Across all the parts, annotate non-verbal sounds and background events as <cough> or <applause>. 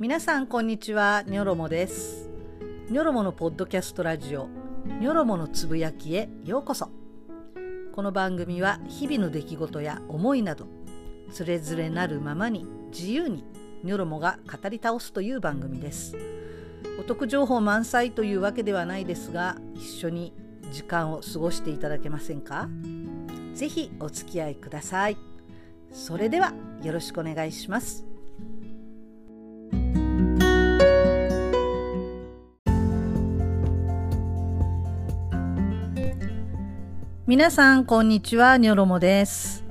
皆さんこんにちは。ニョロモです。ニョロモのポッドキャストラジオ。ニョロモのつぶやきへ。ようこそ。この番組は日々の出来事や思いなどつれづれなるままに自由にニョロモが語り倒すという番組です。お得情報満載というわけではないですが一緒に時間を過ごしていただけませんか？ぜひお付き合いください。それではよろしくお願いします。皆さんこんにちはニョロモです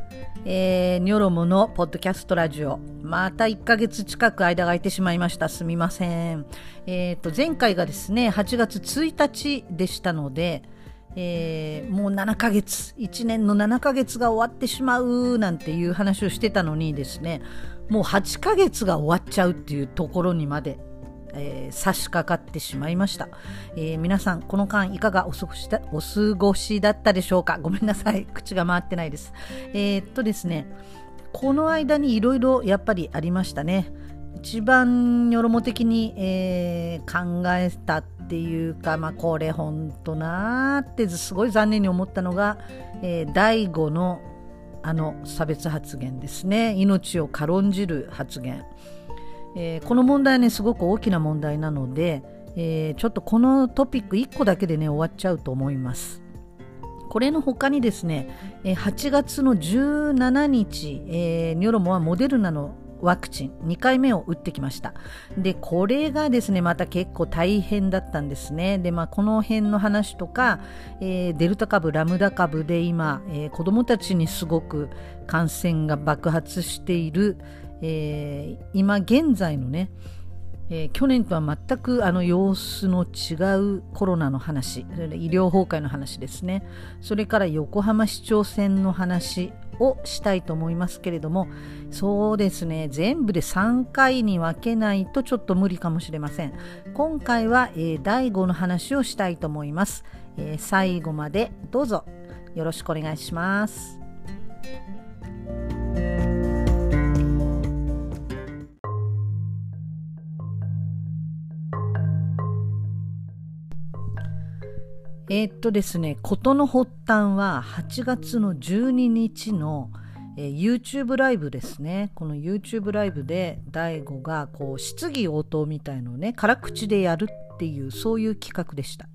えー、ニョロモのポッドキャストラジオ。また1ヶ月近く間が空いてしまいました。すみません。えっ、ー、と、前回がですね、8月1日でしたので、えー、もう7ヶ月、1年の7ヶ月が終わってしまうなんていう話をしてたのにですね、もう8ヶ月が終わっちゃうっていうところにまでえー、差し掛かってしまいました、えー、皆さんこの間いかがお過ごしだお過ごしだったでしょうか？ごめんなさい。口が回ってないです。えー、っとですねこの間にいろいろやっぱりありましたね。一番よろも的に、えー、考えたっていうか、まあ、これほんとなーってすごい残念に思ったのが、えー、第5のあの差別発言ですね。命を軽んじる発言。えー、この問題はねすごく大きな問題なので、えー、ちょっとこのトピック1個だけでね終わっちゃうと思います。これの他にですね、8月の17日、えー、ニョロモはモデルナのワクチン2回目を打ってきました。で、これがですね、また結構大変だったんですね。で、まあ、この辺の話とか、えー、デルタ株、ラムダ株で今、えー、子供たちにすごく感染が爆発している、えー、今現在のね、えー、去年とは全くあの様子の違うコロナの話医療崩壊の話ですね。それから横浜市長選の話をしたいと思いますけれどもそうですね全部で3回に分けないとちょっと無理かもしれません。今回は、えー、第5の話をしたいと思います、えー、最後までどうぞよろしくお願いします。えー、っとですね、事の発端は8月の12日の、えー、YouTube ライブですね。この YouTube ライブで大悟がこう質疑応答みたいのをね、辛口でやるっていう、そういう企画でした。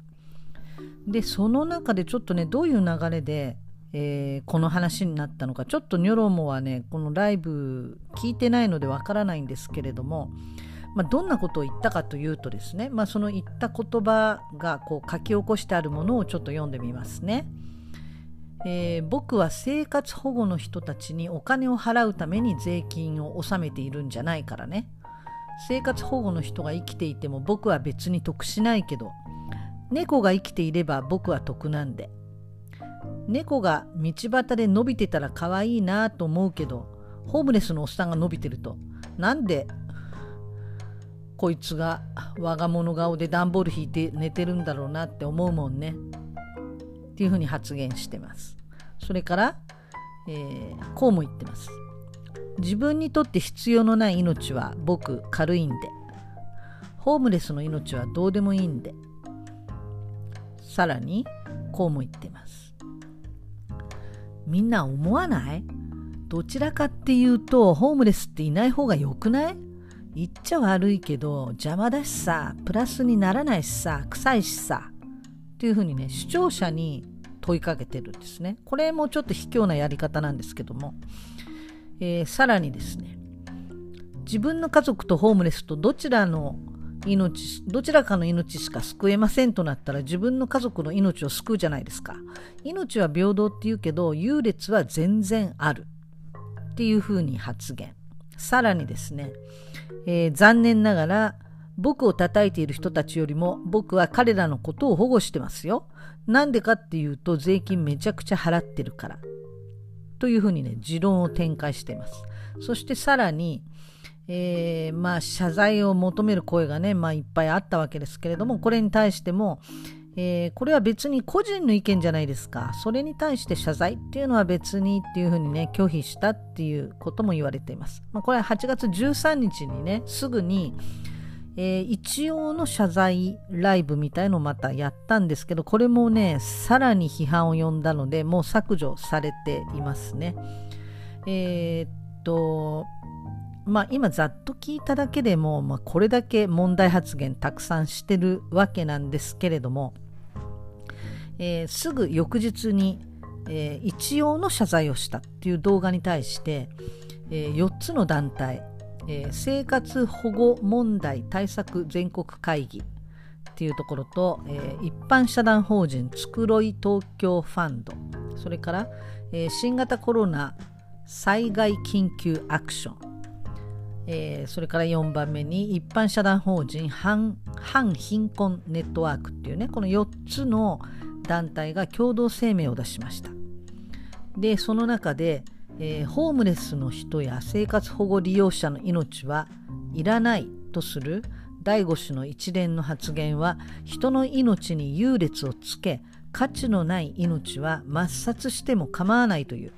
で、その中でちょっとね、どういう流れで、えー、この話になったのか、ちょっとニョロモはね、このライブ聞いてないのでわからないんですけれども、まあ、どんなことを言ったかというとですね、まあ、その言った言葉がこう書き起こしてあるものをちょっと読んでみますね。えー、僕は生活保護の人たちにお金を払うために税金を納めているんじゃないからね。生活保護の人が生きていても僕は別に得しないけど、猫が生きていれば僕は得なんで。猫が道端で伸びてたら可愛いなと思うけど、ホームレスのおっさんが伸びてると、なんでこいつが我が物顔で段ボール引いて寝てるんだろうなって思うもんね。っていうふうに発言してます。それから、えー、こうも言ってます。自分にとって必要のない命は僕軽いんで。ホームレスの命はどうでもいいんで。さらにこうも言ってます。みんな思わない？どちらかっていうとホームレスっていない方が良くない？言っちゃ悪いけど邪魔だしさプラスにならないしさ臭いしさっていうふうにね視聴者に問いかけてるんですね。これもちょっと卑怯なやり方なんですけども、えー、さらにですね。自分の家族とホームレスとどちらの命どちらかの命しか救えませんとなったら自分の家族の命を救うじゃないですか。命は平等って言うけど優劣は全然ある。っていうふうに発言。さらにですねえー、残念ながら僕を叩いている人たちよりも僕は彼らのことを保護してますよ。なんでかっていうと税金めちゃくちゃ払ってるから。というふうにね、持論を展開しています。そしてさらに、えー、まあ謝罪を求める声がね、まあいっぱいあったわけですけれども、これに対しても、えー、これは別に個人の意見じゃないですか。それに対して謝罪っていうのは別にっていうふうにね、拒否したっていうことも言われています。まあ、これは8月13日にね、すぐに、えー、一応の謝罪ライブみたいのをまたやったんですけど、これもね、さらに批判を呼んだので、もう削除されていますね。えー、っと、まあ今ざっと聞いただけでも、まあ、これだけ問題発言たくさんしてるわけなんですけれども、えー、すぐ翌日に、えー、一応の謝罪をしたっていう動画に対して、えー、4つの団体、え生活保護問題対策全国会議っていうところと、え一般社団法人つくろい東京ファンドそれから、え新型コロナ災害緊急アクションえー、それから4番目に一般社団法人反貧困ネットワークっていうねこの4つの団体が共同声明を出しましたでその中で、えー、ホームレスの人や生活保護利用者の命はいらないとする第5種の一連の発言は人の命に優劣をつけ価値のない命は抹殺しても構わないという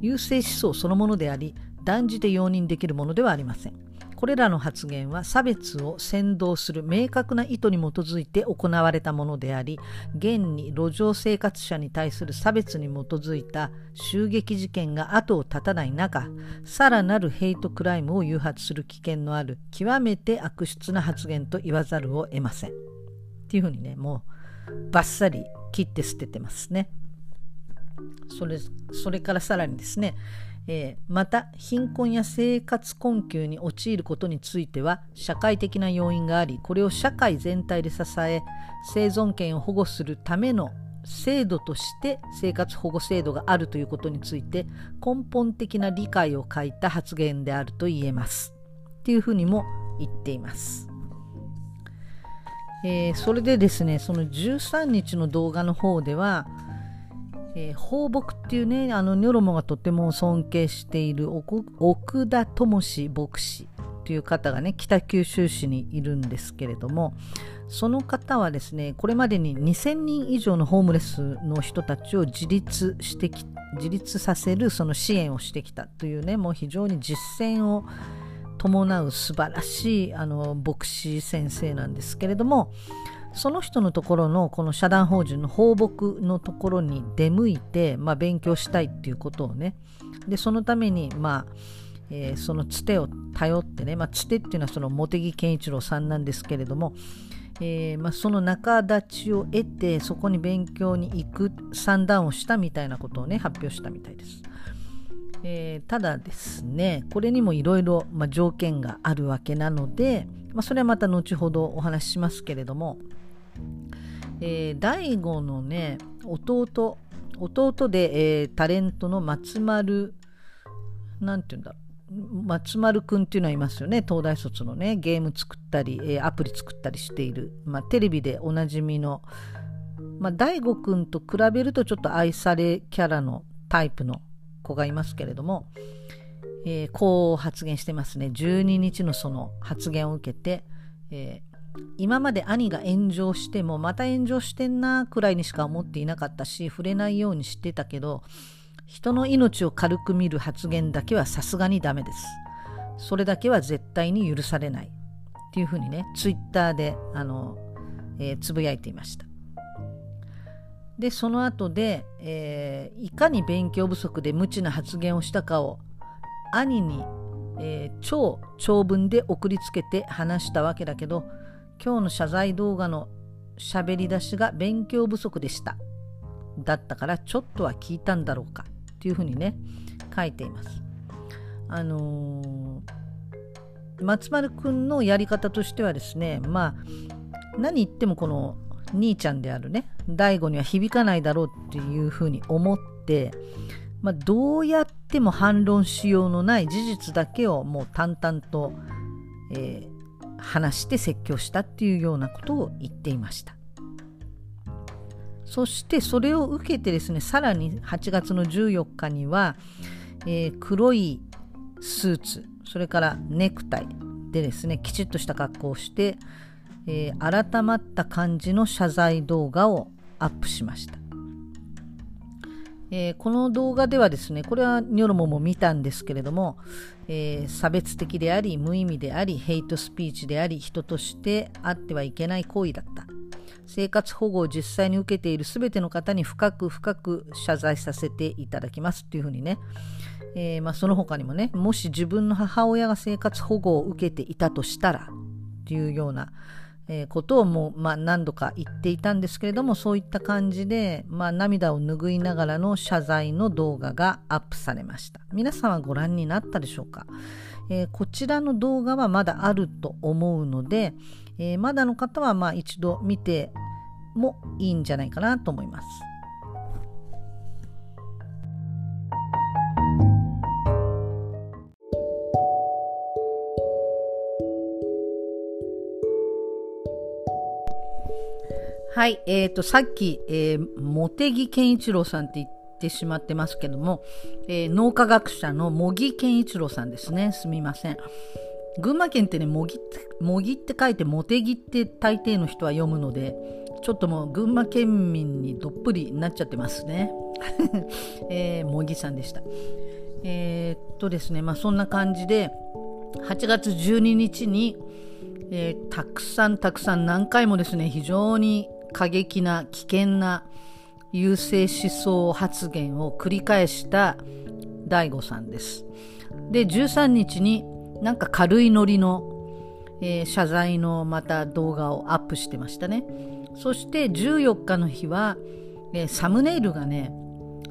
優勢思想そのものであり断じて容認できるものではありません。これらの発言は差別を扇動する明確な意図に基づいて行われたものであり現に路上生活者に対する差別に基づいた襲撃事件が後を絶たない中さらなるヘイトクライムを誘発する危険のある極めて悪質な発言と言わざるを得ません。っていうふうにねもうバッサリ切って捨ててますね。それそれからさらにですねえー、また貧困や生活困窮に陥ることについては社会的な要因がありこれを社会全体で支え生存権を保護するための制度として生活保護制度があるということについて根本的な理解を欠いた発言であると言えますっていうふうにも言っています。えー、それでですねその13日の動画の方ではえー、放牧っていうねあのニョロモがとても尊敬している奥田智史牧師という方がね北九州市にいるんですけれどもその方はですねこれまでに2000人以上のホームレスの人たちを自立してき自立させるその支援をしてきたというねもう非常に実践を伴う素晴らしいあの牧師先生なんですけれどもその人のところのこの社団法人の放牧のところに出向いて、まあ、勉強したいっていうことをねでそのためにまあえー、そのつてを頼ってね、まあ、つてっていうのはその茂木健一郎さんなんですけれども、えー、まあ、その仲立ちを得てそこに勉強に行く算段をしたみたいなことをね発表したみたいです。えー、ただですねこれにもいろいろ条件があるわけなので、まあ、それはまた後ほどお話ししますけれども、えー、大悟のね弟。弟で、えー、タレントの松丸なんて言うんだ松丸くんっていうのはいますよね。東大卒のね。ゲーム作ったり、えー、アプリ作ったりしている、まあ、テレビでおなじみの、まあ、大悟くんと比べるとちょっと愛されキャラのタイプの子がいますけれども、えー、こう発言してますね。12日のその発言を受けて、え今まで兄が炎上してもまた炎上してんなくらいにしか思っていなかったし触れないようにしてたけど人の命を軽く見る発言だけはさすがにダメです。それだけは絶対に許されないっていうふうにねツイッターであの、えー、つぶやいていました。でその後で、えー、いかに勉強不足で無知な発言をしたかを兄に、えー、超長文で送りつけて話したわけだけど今日の謝罪動画の喋り出しが勉強不足でした。だったからちょっとは聞いたんだろうかっていうふうにね、書いています。あのー、松丸くんのやり方としてはですね、まあ、何言ってもこの兄ちゃんであるね、大悟には響かないだろうっていうふうに思って、まあ、どうやっても反論しようのない事実だけをもう淡々と、えー、話して説教したっていうようなことを言っていましたそしてそれを受けてですねさらに8月の14日には、えー、黒いスーツそれからネクタイでですねきちっとした格好をして、えー、改まった感じの謝罪動画をアップしました。えー、この動画ではですね、これはニョロモも見たんですけれども、えー、差別的であり、無意味であり、ヘイトスピーチであり、人としてあってはいけない行為だった。生活保護を実際に受けている全ての方に深く深く謝罪させていただきますっていうふうにね、えー、まあ、その他にもね、もし自分の母親が生活保護を受けていたとしたらっていうような、えことをもう、まあ、何度か言っていたんですけれどもそういった感じで、まあ、涙を拭いながらの謝罪の動画がアップされました。皆さんはご覧になったでしょうか、えー、こちらの動画はまだあると思うので、えー、まだの方はまあ一度見てもいいんじゃないかなと思います。はい、えーと、さっき、えー、茂木健一郎さんって言ってしまってますけども、えー、脳科学者の茂木健一郎さんですね。すみません。群馬県ってね、茂木茂木って書いて茂木って大抵の人は読むので、ちょっともう群馬県民にどっぷりなっちゃってますね。<laughs> えー、茂木さんでした。えー、っとですね、まあそんな感じで、8月12日に、えー、たくさんたくさん何回もですね、非常に過激な危険な優勢思想発言を繰り返した大悟さんです。で、13日になんか軽いノリの、えー、謝罪のまた動画をアップしてましたね。そして14日の日は、えー、サムネイルがね、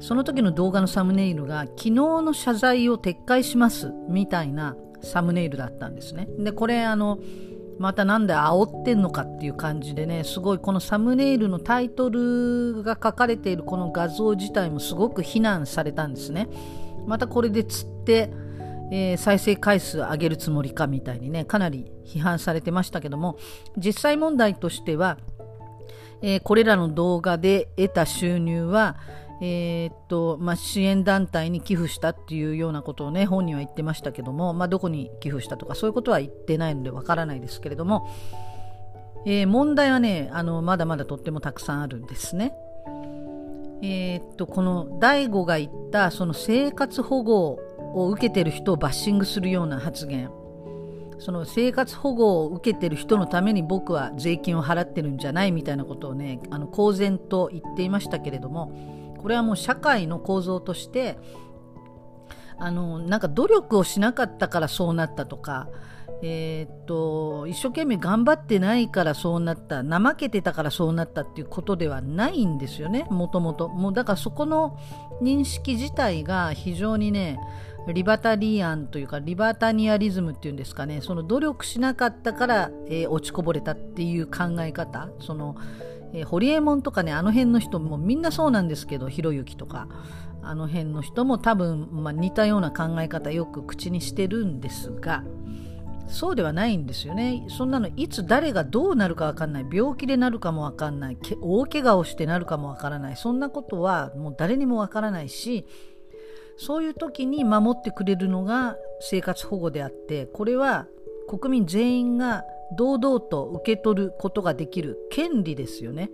その時の動画のサムネイルが昨日の謝罪を撤回しますみたいなサムネイルだったんですね。で、これあの、またなんで煽ってんのかっていう感じでねすごいこのサムネイルのタイトルが書かれているこの画像自体もすごく非難されたんですね。またこれで釣って、えー、再生回数上げるつもりかみたいにねかなり批判されてましたけども実際問題としては、えー、これらの動画で得た収入はえー、っとまあ、支援団体に寄付したっていうようなことをね本人は言ってましたけども、まあ、どこに寄付したとかそういうことは言ってないのでわからないですけれども、えー、問題はねあのまだまだとってもたくさんあるんですね。えー、っとこの大悟が言ったその生活保護を受けてる人をバッシングするような発言その生活保護を受けてる人のために僕は税金を払ってるんじゃないみたいなことをねあの公然と言っていましたけれどもこれはもう社会の構造としてあのなんか努力をしなかったからそうなったとか、えー、っと一生懸命頑張ってないからそうなった怠けてたからそうなったっていうことではないんですよねもともと。もうだからそこの認識自体が非常にねリバタリアンというかリバタニアリズムっていうんですかねその努力しなかったから、えー、落ちこぼれたっていう考え方そのえー、ホリエモンとかねあの辺の人もみんなそうなんですけどひろゆきとか。あの辺の人も多分、まあ、似たような考え方よく口にしてるんですがそうではないんですよね。そんなのいつ誰がどうなるか分かんない。病気でなるかも分かんない。大怪我をしてなるかも分からない。そんなことはもう誰にも分からないしそういう時に守ってくれるのが生活保護であってこれは国民全員が堂々と受け取ることができる権利ですよね。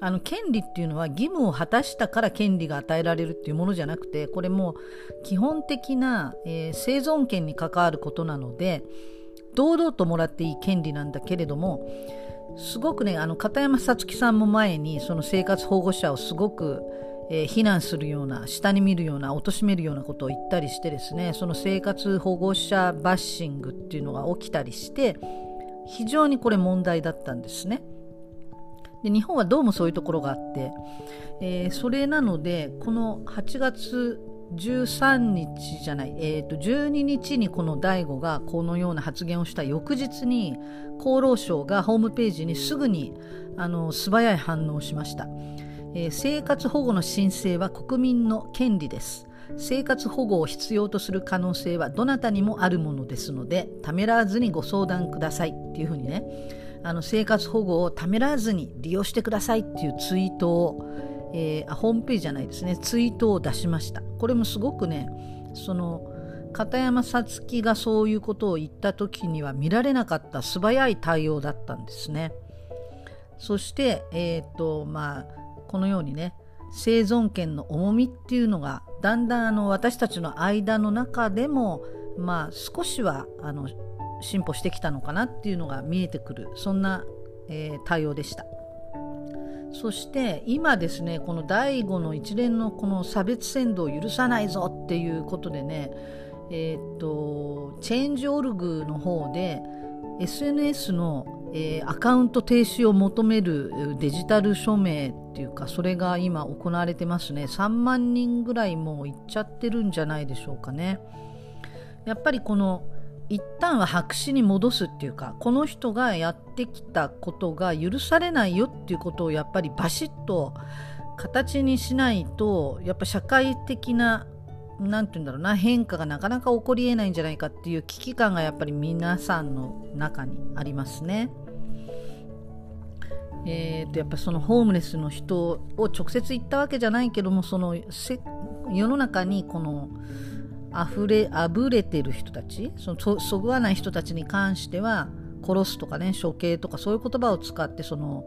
あの権利っていうのは義務を果たしたから権利が与えられるっていうものじゃなくてこれも基本的な、えー、生存権に関わることなので堂々ともらっていい権利なんだけれどもすごくねあの片山さつきさんも前にその生活保護者をすごく、えー、非難するような下に見るような貶めるようなことを言ったりしてですねその生活保護者バッシングっていうのが起きたりして非常にこれ問題だったんですね。で日本はどうもそういうところがあって、えー、それなのでこの8月13日じゃない、えー、と12日にこの DAIGO がこのような発言をした翌日に厚労省がホームページにすぐにあの素早い反応をしました、えー、生活保護の申請は国民の権利です生活保護を必要とする可能性はどなたにもあるものですのでためらわずにご相談くださいっていうふうにね。あの生活保護をためらわずに利用してくださいっていうツイートを、えー、ホームページじゃないですね。ツイートを出しました。これもすごくねその片山さつきがそういうことを言った時には見られなかった素早い対応だったんですね。そして、えーとまあ、このようにね生存権の重みっていうのがだんだんあの私たちの間の中でも、まあ、少しはあの進歩してきたのかなっていうのが見えてくるそんな、えー、対応でした。そして今ですねこの第5の一連のこの差別扇動を許さないぞっていうことでねえー、っとチェンジオルグの方で SNS の、えー、アカウント停止を求めるデジタル署名っていうかそれが今行われてますね。3万人ぐらいもう行っちゃってるんじゃないでしょうかね。やっぱりこの一旦は白紙に戻すっていうかこの人がやってきたことが許されないよっていうことをやっぱりバシッと形にしないとやっぱ社会的な何て言うんだろうな変化がなかなか起こりえないんじゃないかっていう危機感がやっぱり皆さんの中にありますね。えー、とやっぱそのホームレスの人を直接言ったわけじゃないけどもその世の中にこの溢れあぶれてる人たちそのそぐわない人たちに関しては殺すとかね処刑とかそういう言葉を使ってその、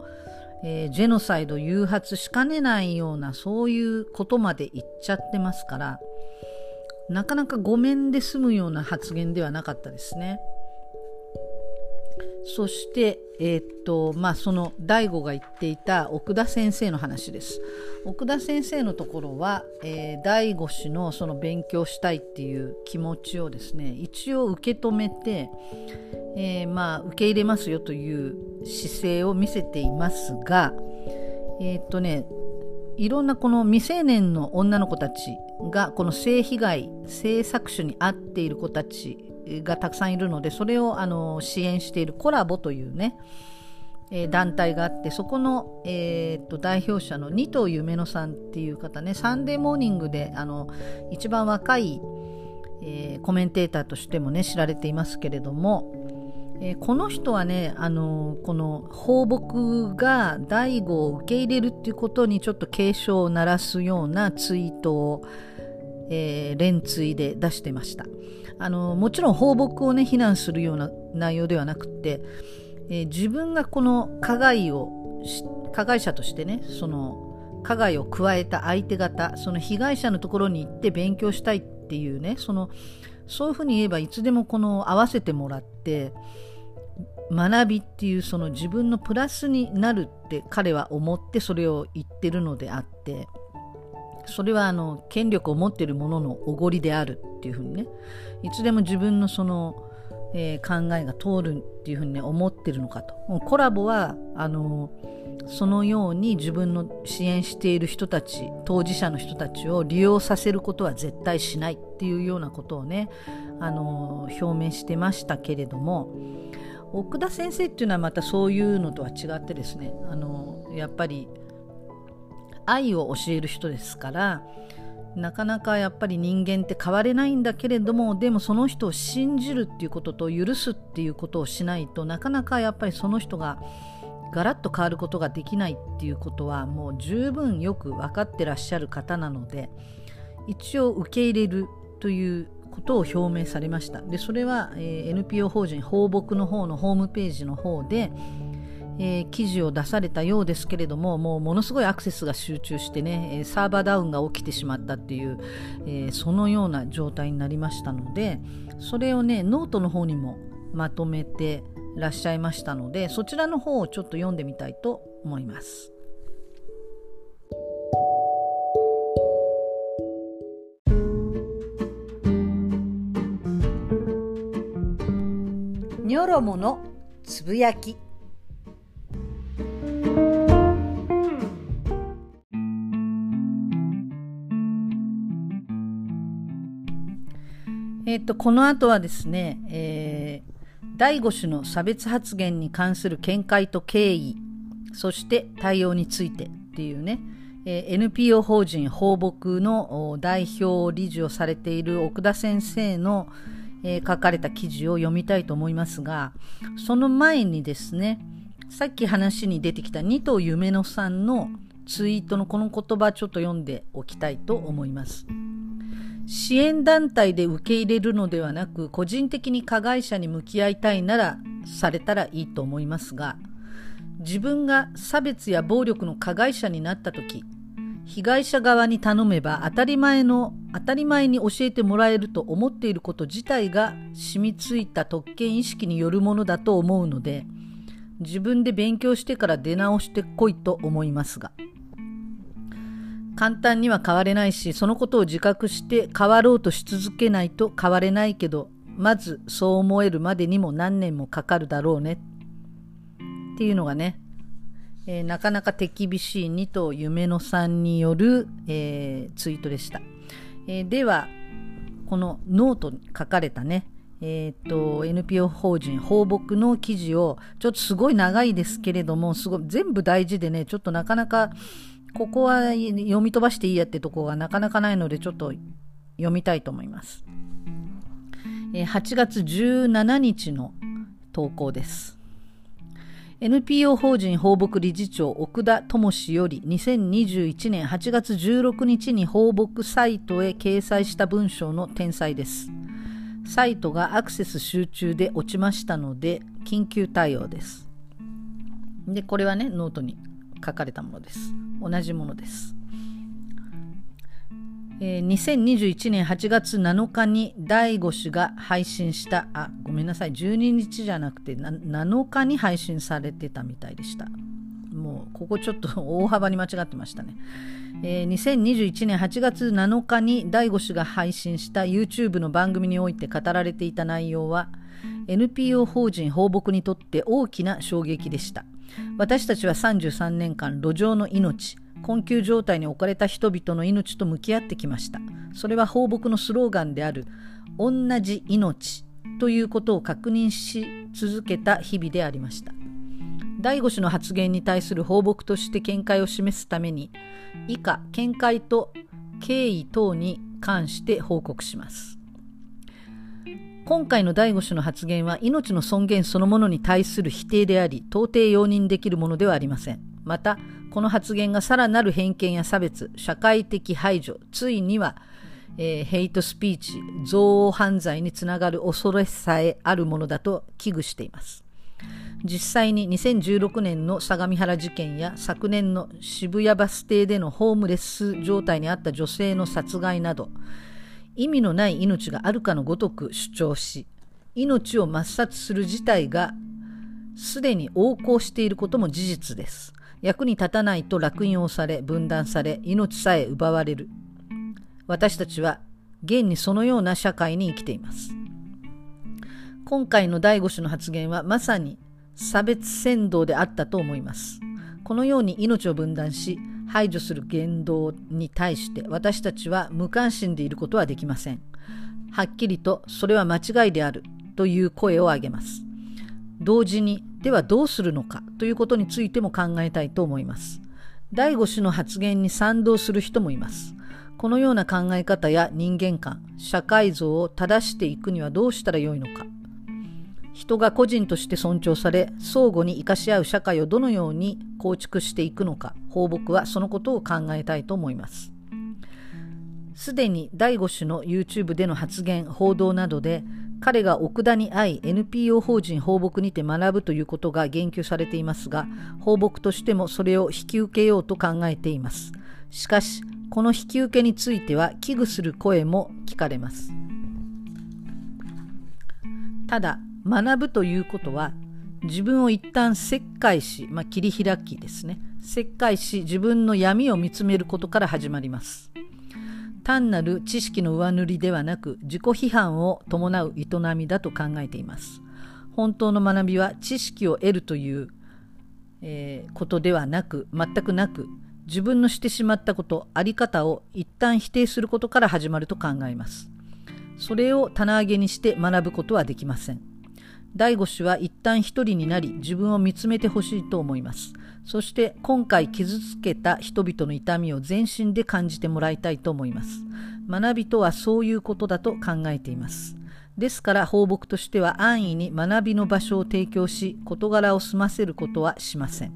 えー、ジェノサイド誘発しかねないようなそういうことまで言っちゃってますからなかなかごめんで済むような発言ではなかったですね。そして、えー、っとまあ、その大悟が言っていた奥田先生の話です。奥田先生のところは、えー、大悟氏のその勉強したいっていう気持ちをですね一応受け止めて、えー、まあ、受け入れますよという姿勢を見せていますが、え、っとねいろんなこの未成年の女の子たちがこの性被害性搾取に遭っている子たちがたくさんいるのでそれをあの支援しているコラボというね、え、団体があってそこの、えー、と代表者の二藤夢乃さんっていう方ねサンデーモーニングであの一番若い、えー、コメンテーターとしてもね知られていますけれども、えー、この人はねあのこの放牧が第五を受け入れるっていうことにちょっと警鐘を鳴らすようなツイートを、えー、連追で出してました。あのもちろん放牧をね非難するような内容ではなくて、え、自分がこの加害を加害者としてねその加害を加えた相手方その被害者のところに行って勉強したいっていうねそのそういうふうに言えばいつでもこの合わせてもらって学びっていうその自分のプラスになるって彼は思ってそれを言ってるのであってそれはあの権力を持っている者のおごりであるっていうふうにねいつでも自分のその、え、考えが通るっていうふうに、ね、思ってるのかと。コラボはあのそのように自分の支援している人たち当事者の人たちを利用させることは絶対しないっていうようなことをねあの表明してましたけれども奥田先生っていうのはまたそういうのとは違ってですねあのやっぱり愛を教える人ですからなかなかやっぱり人間って変われないんだけれどもでもその人を信じるっていうことと許すっていうことをしないとなかなかやっぱりその人がガラッと変わることができないっていうことはもう十分よく分かってらっしゃる方なので一応受け入れるということを表明されました。でそれは、えー、NPO 法人放牧の方のホームページの方でえー、記事を出されたようですけれどももうものすごいアクセスが集中してねサーバーダウンが起きてしまったっていう、えー、そのような状態になりましたのでそれをねノートの方にもまとめてらっしゃいましたのでそちらの方をちょっと読んでみたいと思います。ニョロモのつぶやきえっと、この後はですね、えー、第5種の差別発言に関する見解と経緯、そして対応についてっていうね、NPO 法人放牧の代表理事をされている奥田先生の、書かれた記事を読みたいと思いますが、その前にですね、さっき話に出てきた二藤夢乃さんのツイートのこの言葉ちょっと読んでおきたいと思います。支援団体で受け入れるのではなく個人的に加害者に向き合いたいならされたらいいと思いますが自分が差別や暴力の加害者になった時被害者側に頼めば当たり前の当たり前に教えてもらえると思っていること自体が染みついた特権意識によるものだと思うので自分で勉強してから出直してこいと思いますが簡単には変われないしそのことを自覚して変わろうとし続けないと変われないけどまずそう思えるまでにも何年もかかるだろうね。っていうのがね、えー、なかなか手厳しい2と夢野さんによる、えー、ツイートでした、えー、ではこのノートに書かれたねえーと、NPO 法人放牧の記事をちょっとすごい長いですけれどもすごい全部大事でねちょっとなかなかここは読み飛ばしていいやってとこがなかなかないのでちょっと読みたいと思います。え8月17日の投稿です。NPO 法人放牧理事長奥田智氏より2021年8月16日に放牧サイトへ掲載した文章の転載です。サイトがアクセス集中で落ちましたので緊急対応です。で、これはね、ノートに書かれたものです。同じものです。えー、2021年8月7日に第5子が配信したあごめんなさい。12日じゃなくて7日に配信されてたみたいでした。もうここちょっと <laughs> 大幅に間違ってましたね、えー、2021年8月7日に第5子が配信した YouTube の番組において語られていた内容は NPO 法人放牧にとって大きな衝撃でした。私たちは33年間路上の命困窮状態に置かれた人々の命と向き合ってきました。それは放牧のスローガンである同じ命ということを確認し続けた日々でありました。第五種の発言に対する放牧として見解を示すために以下見解と経緯等に関して報告します。今回の第五種の発言は命の尊厳そのものに対する否定であり到底容認できるものではありません。またこの発言がさらなる偏見や差別社会的排除ついには、えー、ヘイトスピーチ憎悪犯罪につながる恐れさえあるものだと危惧しています。実際に2016年の相模原事件や昨年の渋谷バス停でのホームレス状態にあった女性の殺害など意味のない命があるかのごとく主張し命を抹殺する事態がすでに横行していることも事実です。役に立たないと落印をされ分断され命さえ奪われる。私たちは現にそのような社会に生きています。今回の第五種の発言はまさに差別扇動であったと思います。このように命を分断し排除する言動に対して私たちは無関心でいることはできません。はっきりとそれは間違いであるという声を上げます。同時にではどうするのかということについても考えたいと思います。第五種の発言に賛同する人もいます。このような考え方や人間観、社会像を正していくにはどうしたらよいのか。人が個人として尊重され相互に生かし合う社会をどのように構築していくのか放牧はそのことを考えたいと思います。すでに第5種の YouTube での発言報道などで彼が奥田に会い NPO 法人放牧にて学ぶということが言及されていますが放牧としてもそれを引き受けようと考えています。しかしこの引き受けについては危惧する声も聞かれます。ただ学ぶということは自分を一旦切開し、まあ、切り開きですね。切開し自分の闇を見つめることから始まります。単なる知識の上塗りではなく自己批判を伴う営みだと考えています。本当の学びは知識を得るという、えー、ことではなく全くなく自分のしてしまったことあり方を一旦否定することから始まると考えます。それを棚上げにして学ぶことはできません。第五子は一旦一人になり自分を見つめてほしいと思います。そして今回傷つけた人々の痛みを全身で感じてもらいたいと思います。学びとはそういうことだと考えています。ですから放牧としては安易に学びの場所を提供し事柄を済ませることはしません。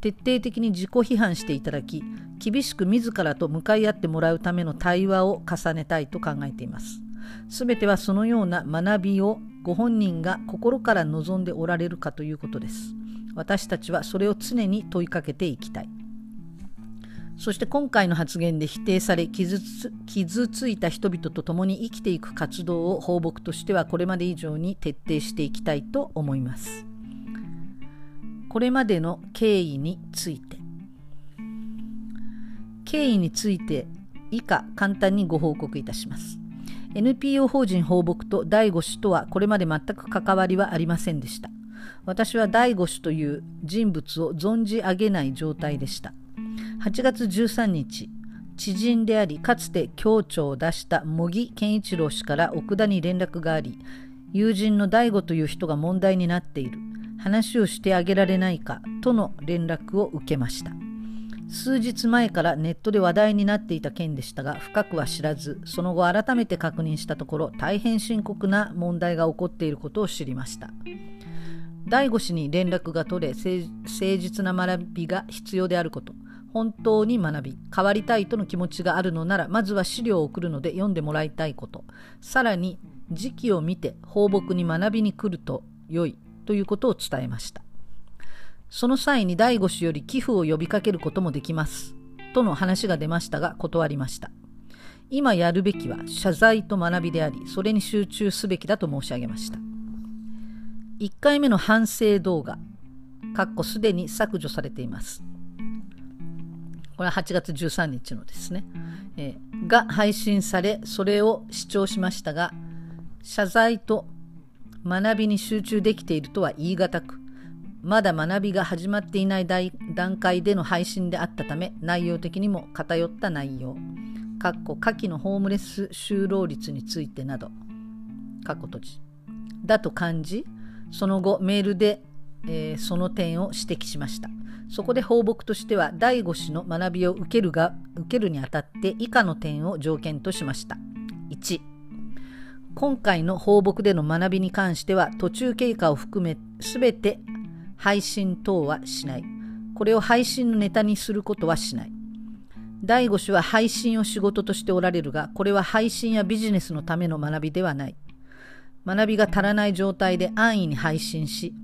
徹底的に自己批判していただき厳しく自らと向かい合ってもらうための対話を重ねたいと考えています。すべてはそのような学びをご本人が心から望んでおられるかということです。私たちはそれを常に問いかけていきたい。そして今回の発言で否定され傷つ傷ついた人々と共に生きていく活動を放牧としてはこれまで以上に徹底していきたいと思います。これまでの経緯について。経緯について以下簡単にご報告いたします。NPO 法人放牧と第五種とはこれまで全く関わりはありませんでした。私は第五種という人物を存じ上げない状態でした。8月13日知人でありかつて協調を出した茂木健一郎氏から奥田に連絡があり友人の大悟という人が問題になっている。話をしてあげられないかとの連絡を受けました。数日前からネットで話題になっていた件でしたが深くは知らずその後改めて確認したところ大変深刻な問題が起こっていることを知りました。第五氏に連絡が取れ誠実な学びが必要であること本当に学び変わりたいとの気持ちがあるのならまずは資料を送るので読んでもらいたいことさらに時期を見て放牧に学びに来ると良いということを伝えました。その際に第五子より寄付を呼びかけることもできます。との話が出ましたが断りました。今やるべきは謝罪と学びであり、それに集中すべきだと申し上げました。1回目の反省動画、かっこすでに削除されています。これは8月13日のですね、えー、が配信され、それを視聴しましたが、謝罪と学びに集中できているとは言い難く、まだ学びが始まっていない段階での配信であったため内容的にも偏った内容。かっこ下記のホームレス就労率についてなど。かっこ閉じ。だと感じその後メールで、えー、その点を指摘しました。そこで放牧としては第5子の学びを受けるが受けるにあたって以下の点を条件としました。1今回の放牧での学びに関しては途中経過を含め全て配信等はしない。これを配信のネタにすることはしない。第5種は配信を仕事としておられるが、これは配信やビジネスのための学びではない。学びが足らない状態で安易に配信し、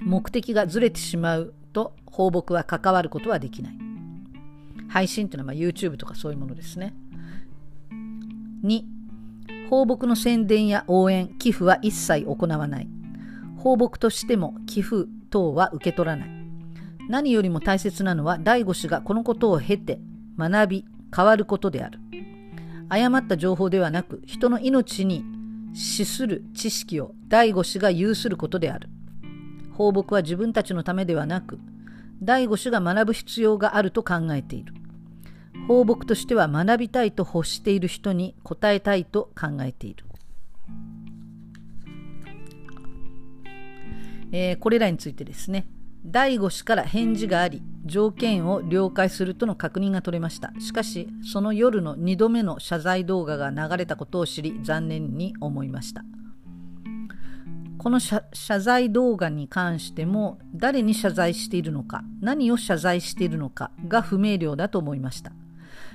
目的がずれてしまうと放牧は関わることはできない。配信というのはま YouTube とかそういうものですね。2、放牧の宣伝や応援、寄付は一切行わない。放牧としても寄付等は受け取らない。何よりも大切なのは第五子がこのことを経て学び変わることである。誤った情報ではなく人の命に資する知識を第五子が有することである。放牧は自分たちのためではなく第五子が学ぶ必要があると考えている。放牧としては学びたいと欲している人に答えたいと考えている。えー、これらについてですね。第5子から返事があり条件を了解するとの確認が取れました。しかしその夜の2度目の謝罪動画が流れたことを知り残念に思いました。この謝罪動画に関しても誰に謝罪しているのか何を謝罪しているのかが不明瞭だと思いました。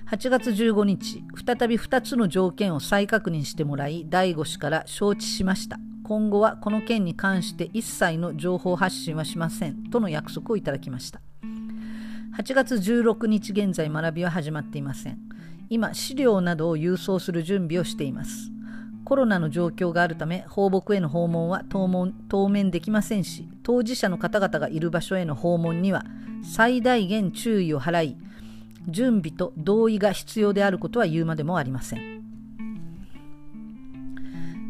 8月15日再び2つの条件を再確認してもらい第5子から承知しました。今後はこの件に関して一切の情報発信はしませんとの約束をいただきました。8月16日現在学びは始まっていません。今資料などを郵送する準備をしています。コロナの状況があるため放牧への訪問は当当面できませんし当事者の方々がいる場所への訪問には最大限注意を払い準備と同意が必要であることは言うまでもありません。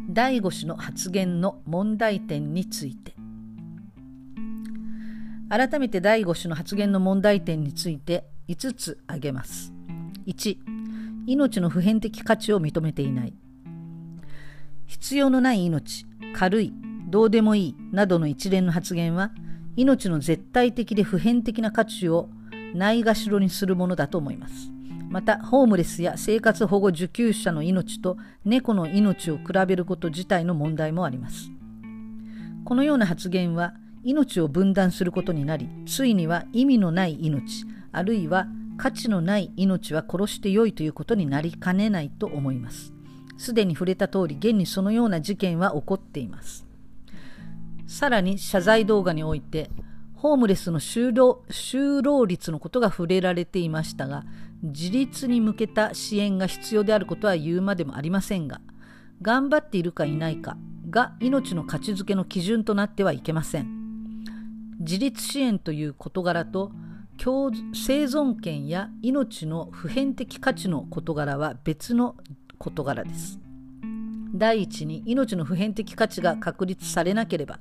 第五子の発言の問題点について。改めて第五子の発言の問題点について5つ挙げます。1命の普遍的価値を認めていない。必要のない命軽いどうでもいいなどの一連の発言は命の絶対的で普遍的な価値をないがしろにするものだと思います。またホームレスや生活保護受給者の命と猫の命を比べること自体の問題もあります。このような発言は命を分断することになりついには意味のない命あるいは価値のない命は殺してよいということになりかねないと思います。すでに触れた通り現にそのような事件は起こっています。さらに謝罪動画においてホームレスの就労就労率のことが触れられていましたが自立に向けた支援が必要であることは言うまでもありませんが頑張っているかいないかが命の価値づけの基準となってはいけません。自立支援という事柄と生存権や命の普遍的価値の事柄は別の事柄です。第一に命の普遍的価値が確立されなければ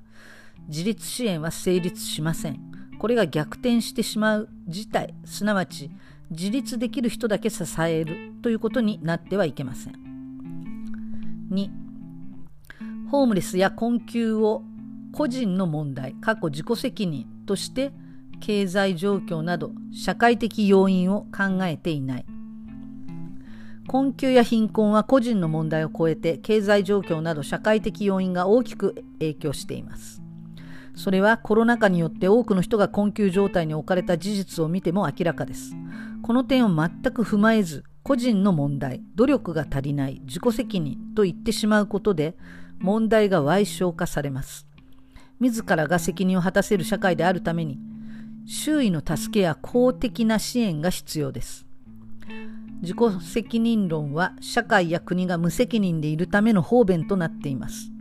自立支援は成立しません。これが逆転してしまう事態。すなわち自立できる人だけ支えるということになってはいけません。2ホームレスや困窮を個人の問題過去自己責任として経済状況など社会的要因を考えていない。困窮や貧困は個人の問題を超えて経済状況など社会的要因が大きく影響しています。それはコロナ禍によって多くの人が困窮状態に置かれた事実を見ても明らかです。この点を全く踏まえず個人の問題努力が足りない自己責任と言ってしまうことで問題が歪小化されます。自らが責任を果たせる社会であるために周囲の助けや公的な支援が必要です。自己責任論は社会や国が無責任でいるための方便となっています。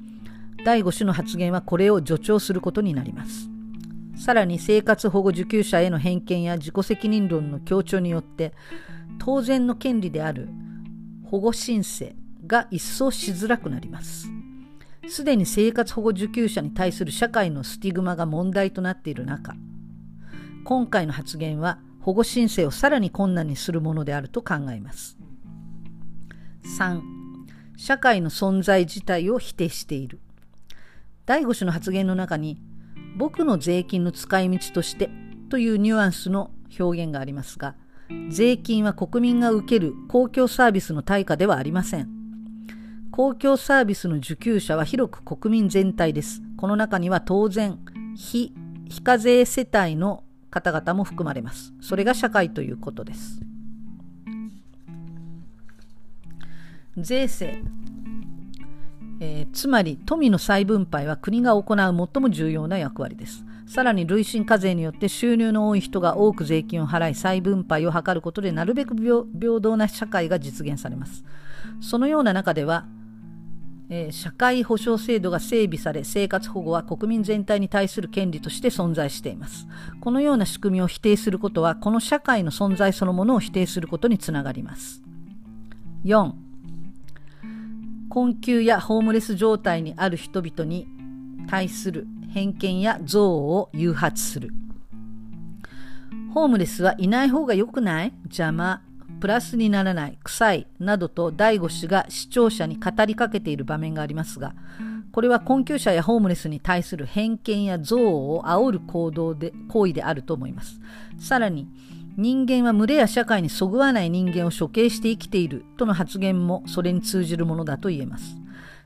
第5種の発言はこれを助長することになります。さらに生活保護受給者への偏見や自己責任論の強調によって当然の権利である保護申請が一層しづらくなります。すでに生活保護受給者に対する社会のスティグマが問題となっている中今回の発言は保護申請をさらに困難にするものであると考えます。3社会の存在自体を否定している。第5種の発言の中に僕の税金の使い道としてというニュアンスの表現がありますが税金は国民が受ける公共サービスの対価ではありません。公共サービスの受給者は広く国民全体です。この中には当然非非課税世帯の方々も含まれます。それが社会ということです。税制。えー、つまり富の再分配は国が行う最も重要な役割です。さらに累進課税によって収入の多い人が多く税金を払い再分配を図ることでなるべく平等な社会が実現されます。そのような中では、えー、社会保障制度が整備され生活保護は国民全体に対する権利として存在しています。このような仕組みを否定することはこの社会の存在そのものを否定することにつながります。4困窮やホームレス状態にある人々に対する偏見や憎悪を誘発する。ホームレスはいない方が良くない？邪魔、プラスにならない、臭い、などと第五氏が視聴者に語りかけている場面がありますが、これは困窮者やホームレスに対する偏見や憎悪を煽る行動で、行為であると思います。さらに、人間は群れや社会にそぐわない人間を処刑して生きているとの発言もそれに通じるものだと言えます。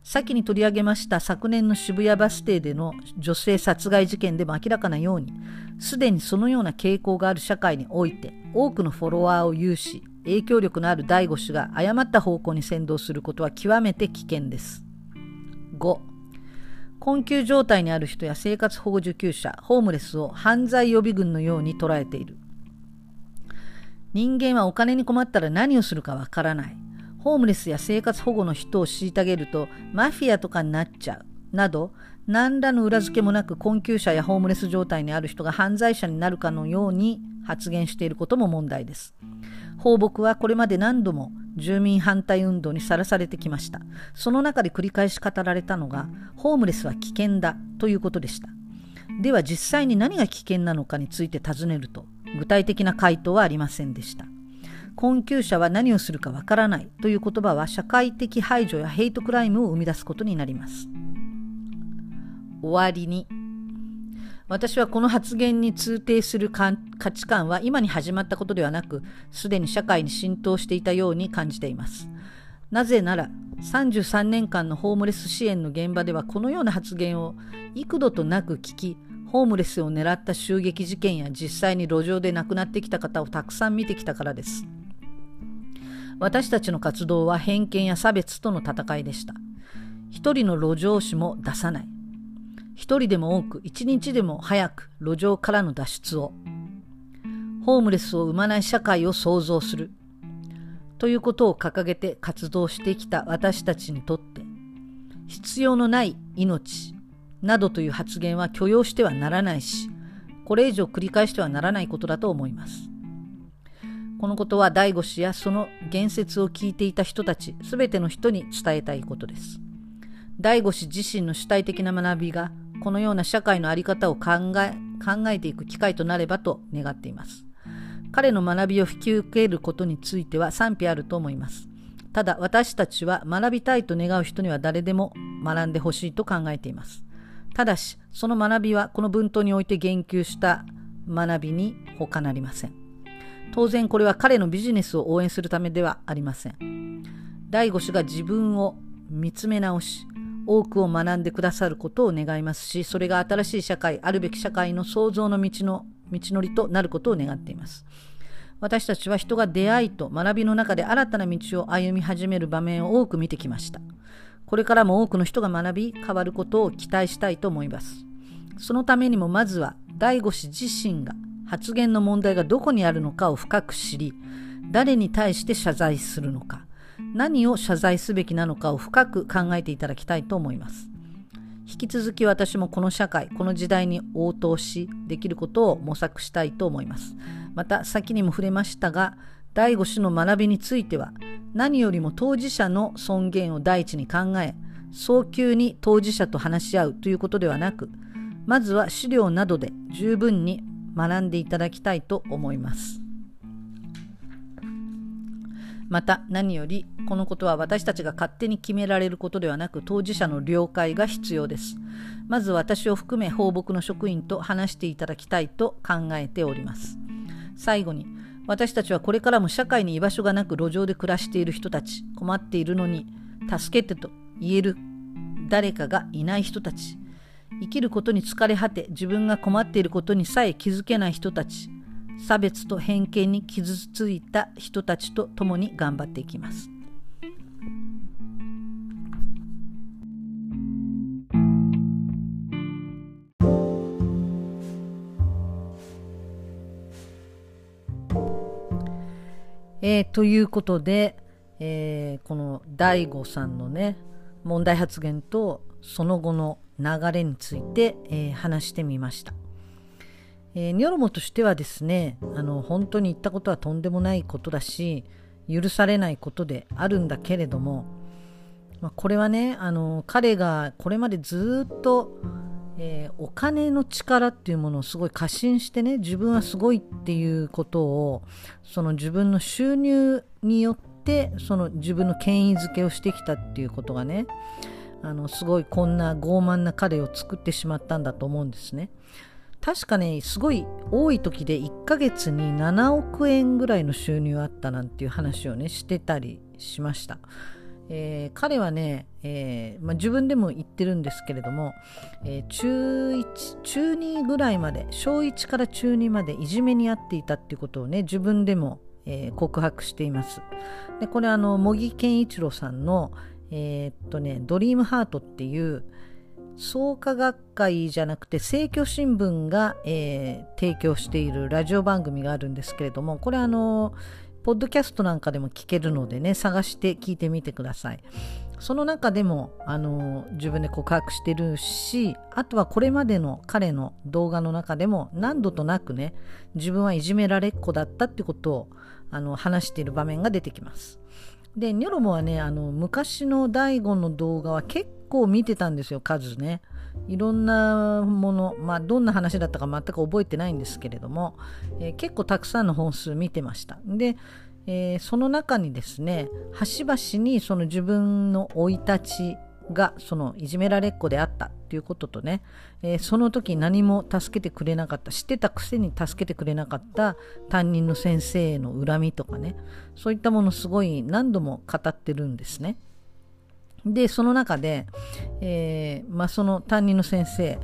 先に取り上げました昨年の渋谷バス停での女性殺害事件でも明らかなように、すでにそのような傾向がある社会において、多くのフォロワーを有し、影響力のある第五種が誤った方向に先導することは極めて危険です。5困窮状態にある人や生活保護受給者、ホームレスを犯罪予備軍のように捉えている。人間はお金に困ったら何をするかわからない。ホームレスや生活保護の人を虐げるとマフィアとかになっちゃう。など、何らの裏付けもなく困窮者やホームレス状態にある人が犯罪者になるかのように発言していることも問題です。放牧はこれまで何度も住民反対運動にさらされてきました。その中で繰り返し語られたのが、ホームレスは危険だということでした。では実際に何が危険なのかについて尋ねると、具体的な回答はありませんでした。困窮者は何をするかわからないという言葉は社会的排除やヘイトクライムを生み出すことになります。終わりに私はこの発言に通底する価値観は今に始まったことではなく、すでに社会に浸透していたように感じています。なぜなら、33年間のホームレス支援の現場ではこのような発言を幾度となく聞き、ホームレスを狙った襲撃事件や実際に路上で亡くなってきた方をたくさん見てきたからです。私たちの活動は偏見や差別との戦いでした。一人の路上紙も出さない。一人でも多く一日でも早く路上からの脱出を。ホームレスを生まない社会を創造する。ということを掲げて活動してきた私たちにとって必要のない命などという発言は許容してはならないしこれ以上繰り返してはならないことだと思います。このことは醍醐氏やその言説を聞いていた人たち全ての人に伝えたいことです。醍醐氏自身の主体的な学びがこのような社会の在り方を考え考えていく機会となればと願っています。彼の学びを引き受けることについては賛否あると思います。ただ私たちは学びたいと願う人には誰でも学んでほしいと考えています。ただしその学びはこの文頭において言及した学びに他なりません。当然これは彼のビジネスを応援するためではありません。第五氏が自分を見つめ直し多くを学んでくださることを願いますしそれが新しい社会あるべき社会の創造の道の道のりとなることを願っています。私たちは人が出会いと学びの中で新たな道を歩み始める場面を多く見てきました。これからも多くの人が学び変わることを期待したいと思います。そのためにもまずは第五子自身が発言の問題がどこにあるのかを深く知り誰に対して謝罪するのか何を謝罪すべきなのかを深く考えていただきたいと思います。引き続き私もこの社会この時代に応答しできることを模索したいと思います。また先にも触れましたが第五種の学びについては何よりも当事者の尊厳を第一に考え早急に当事者と話し合うということではなくまずは資料などで十分に学んでいただきたいと思います。また何よりこのことは私たちが勝手に決められることではなく当事者の了解が必要です。まず私を含め放牧の職員と話していただきたいと考えております。最後に私たちはこれからも社会に居場所がなく路上で暮らしている人たち困っているのに助けてと言える誰かがいない人たち生きることに疲れ果て自分が困っていることにさえ気づけない人たち差別と偏見に傷ついた人たちと共に頑張っていきます。えー、ということで、えー、この DAIGO さんのね問題発言とその後の流れについて、えー、話してみました。えー、ニョロモとしてはですねあの本当に言ったことはとんでもないことだし許されないことであるんだけれども、ま、これはねあの彼がこれまでずっと、えー、お金の力っていうものをすごい過信してね自分はすごいっていうことをその自分の収入によってその自分の権威づけをしてきたっていうことがねあのすごいこんな傲慢な彼を作ってしまったんだと思うんですね。確かねすごい多い時で1ヶ月に7億円ぐらいの収入あったなんていう話をねしてたりしました。えー、彼はね、えーまあ、自分でも言ってるんですけれども、えー、中1中2ぐらいまで小1から中2までいじめにあっていたっていうことをね自分でも、えー、告白しています。でこれあの茂木健一郎さんのえー、っとねドリームハートっていう創価学会じゃなくて政教新聞が、えー、提供しているラジオ番組があるんですけれどもこれあのポッドキャストなんかでも聞けるのでね探して聞いてみてください。その中でもあの自分で告白してるしあとはこれまでの彼の動画の中でも何度となくね自分はいじめられっ子だったってことをあの話している場面が出てきます。でニョロモはねあの昔の大悟の動画は結構見てたんですよ数ねいろんなものまあどんな話だったか全く覚えてないんですけれども、えー、結構たくさんの本数見てましたで、えー、その中にですね端々にその自分の生い立ちがそのいじめられっ子であったっていうこととね、えー、その時何も助けてくれなかった知ってたくせに助けてくれなかった担任の先生への恨みとかねそういったものすごい何度も語ってるんですね。でその中で、えー、まあ、その担任の先生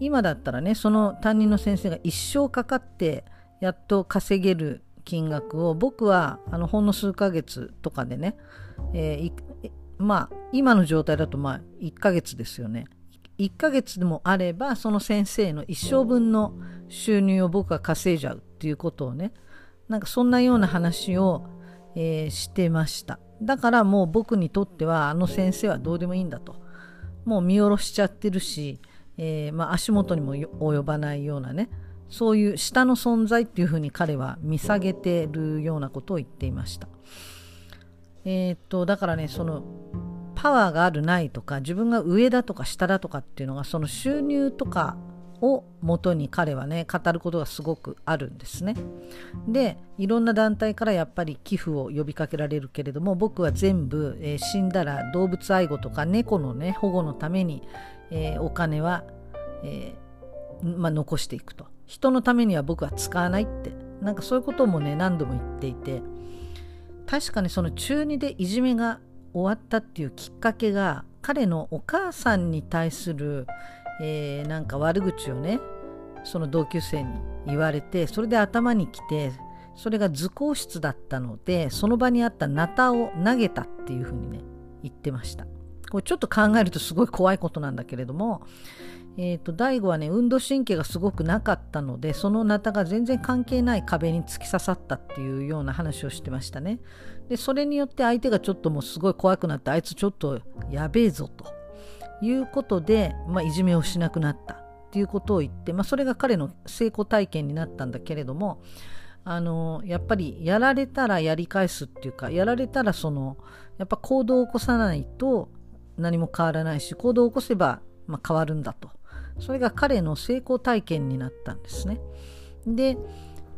今だったらねその担任の先生が一生かかってやっと稼げる金額を僕はあのほんの数ヶ月とかでね、えー、まあ今の状態だとまあ1ヶ月ですよね。1ヶ月でもあればその先生の一生分の収入を僕が稼いじゃうっていうことをねなんかそんなような話を、えー、してました。だからもう僕にとってはあの先生はどうでもいいんだともう見下ろしちゃってるし、えー、まあ、足元にも及ばないようなねそういう下の存在っていうふうに彼は見下げてるようなことを言っていました。えー、っとだからねそのパワーがあるないとか自分が上だとか下だとかっていうのがその収入とかをもとに彼はね語ることがすごくあるんですね。でいろんな団体からやっぱり寄付を呼びかけられるけれども僕は全部、えー、死んだら動物愛護とか猫のね保護のために、えー、お金は、えー、まあ、残していくと人のためには僕は使わないってなんかそういうこともね何度も言っていて確かにその中2でいじめが終わったっていうきっかけが彼のお母さんに対するえー、なんか悪口をねその同級生に言われてそれで頭にきてそれが図工室だったのでその場にあったナタを投げたっていうふうにね言ってました。これちょっと考えるとすごい怖いことなんだけれどもえーと、大悟はね運動神経がすごくなかったのでそのナタが全然関係ない壁に突き刺さったっていうような話をしてましたね。でそれによって相手がちょっともうすごい怖くなってあいつちょっとやべえぞと。いうことで、まあ、いじめをしなくなったっていうことを言って、まあ、それが彼の成功体験になったんだけれどもあのやっぱりやられたらやり返すっていうかやられたらそのやっぱ行動を起こさないと何も変わらないし行動を起こせば、まあ、変わるんだと。それが彼の成功体験になったんですね。で、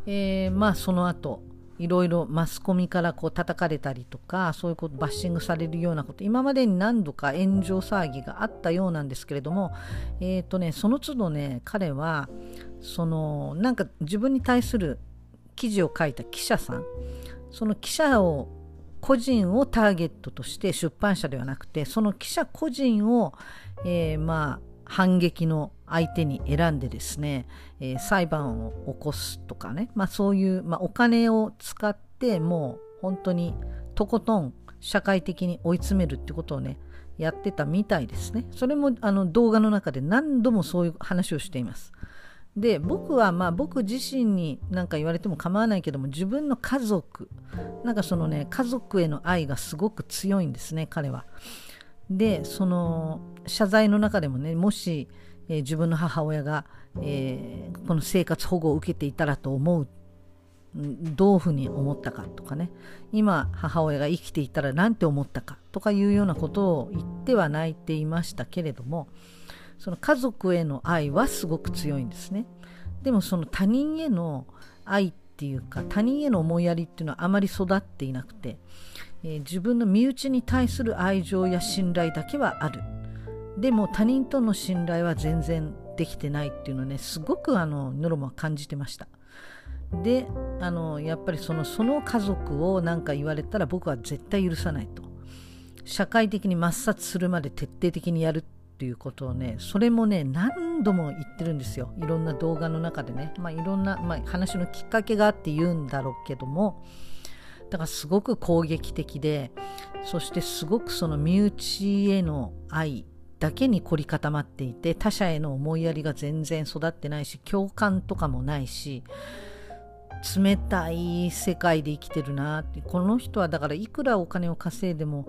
えー、まあその後いろいろマスコミからこう叩かれたりとかそういうことバッシングされるようなこと今までに何度か炎上騒ぎがあったようなんですけれども、えーとね、その都度ね彼はそのなんか自分に対する記事を書いた記者さんその記者を個人をターゲットとして出版社ではなくてその記者個人を、えー、まあ反撃の相手に選んでですね、えー、裁判を起こすとかね、まあ、そういう、まあ、お金を使ってもう本当にとことん社会的に追い詰めるってことをねやってたみたいですね。それもあの動画の中で何度もそういう話をしています。で僕はまあ僕自身に何か言われても構わないけども自分の家族なんかそのね家族への愛がすごく強いんですね彼は。でその謝罪の中でもねもし、えー、自分の母親が、えー、この生活保護を受けていたらと思うどういうふうに思ったかとかね。今母親が生きていたら何て思ったかとかいうようなことを言っては泣いていましたけれどもその家族への愛はすごく強いんですね。でもその他人への愛っていうか他人への思いやりっていうのはあまり育っていなくてえー、自分の身内に対する愛情や信頼だけはある。でも他人との信頼は全然できてないっていうのねすごくあのノロモは感じてました。であのやっぱりそのその家族を何か言われたら僕は絶対許さないと。社会的に抹殺するまで徹底的にやるっていうことをねそれもね何度も言ってるんですよ。いろんな動画の中でね。まあいろんな、まあ、話のきっかけがあって言うんだろうけども。だからすごく攻撃的でそしてすごくその身内への愛だけに凝り固まっていて他者への思いやりが全然育ってないし共感とかもないし冷たい世界で生きてるなって。この人はだからいくらお金を稼いでも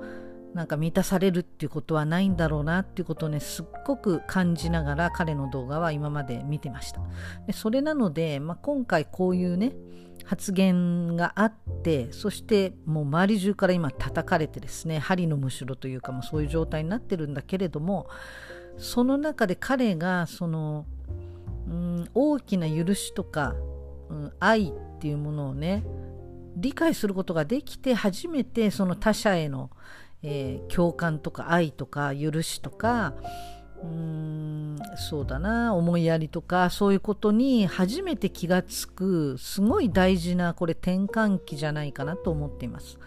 なんか満たされるっていうことはないんだろうなっていうことをねすっごく感じながら彼の動画は今まで見てました。でそれなので、まあ、今回こういうね発言があってそしてもう周り中から今叩かれてですね針のむしろというかもうそういう状態になってるんだけれどもその中で彼がその、うん、大きな許しとか、うん、愛っていうものをね理解することができて初めてその他者への、えー、共感とか愛とか許しとかうーんそうだな思いやりとかそういうことに初めて気がつくすごい大事なこれ転換期じゃないかなと思っています。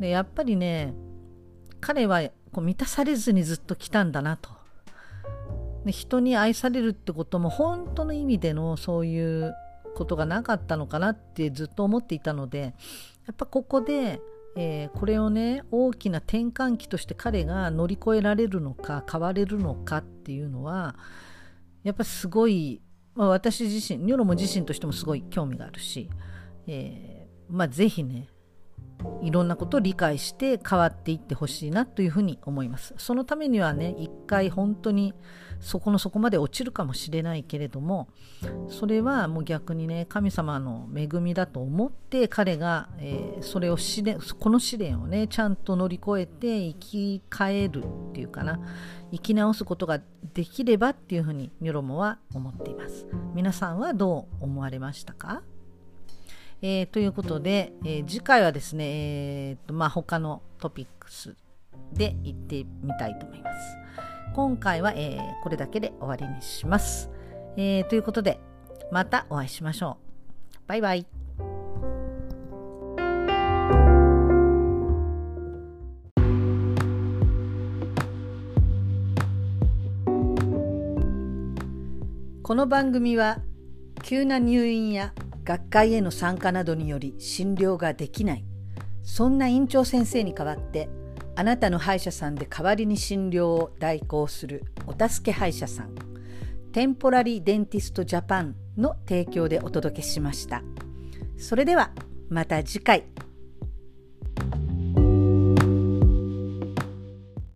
でやっぱりね彼はこう満たされずにずっと来たんだなと。人に愛されるってことも本当の意味でのそういうことがなかったのかなってずっと思っていたのでやっぱここで、えー、これをね大きな転換期として彼が乗り越えられるのか変われるのかっていうのはやっぱすごい、まあ、私自身ニョロも自身としてもすごい興味があるし、えー、まあ是非ねいろんなことを理解して変わっていってほしいなというふうに思います。そのためにはね一回本当にそこの底まで落ちるかもしれないけれどもそれはもう逆にね神様の恵みだと思って彼が、えー、それを試練この試練をねちゃんと乗り越えて生き返るっていうかな生き直すことができればっていうふうにニョロモは思っています皆さんはどう思われましたか？えー、ということで、えー、次回はですね、えーとまあ、他のトピックスで行ってみたいと思います。今回は、えー、これだけで終わりにします。えー、ということで、またお会いしましょう。バイバイ。この番組は急な入院や学会への参加などにより診療ができない。そんな院長先生に代わってあなたの歯医者さんで代わりに診療を代行するお助け歯医者さんテンポラリーデンティストジャパンの提供でお届けしました。それではまた次回。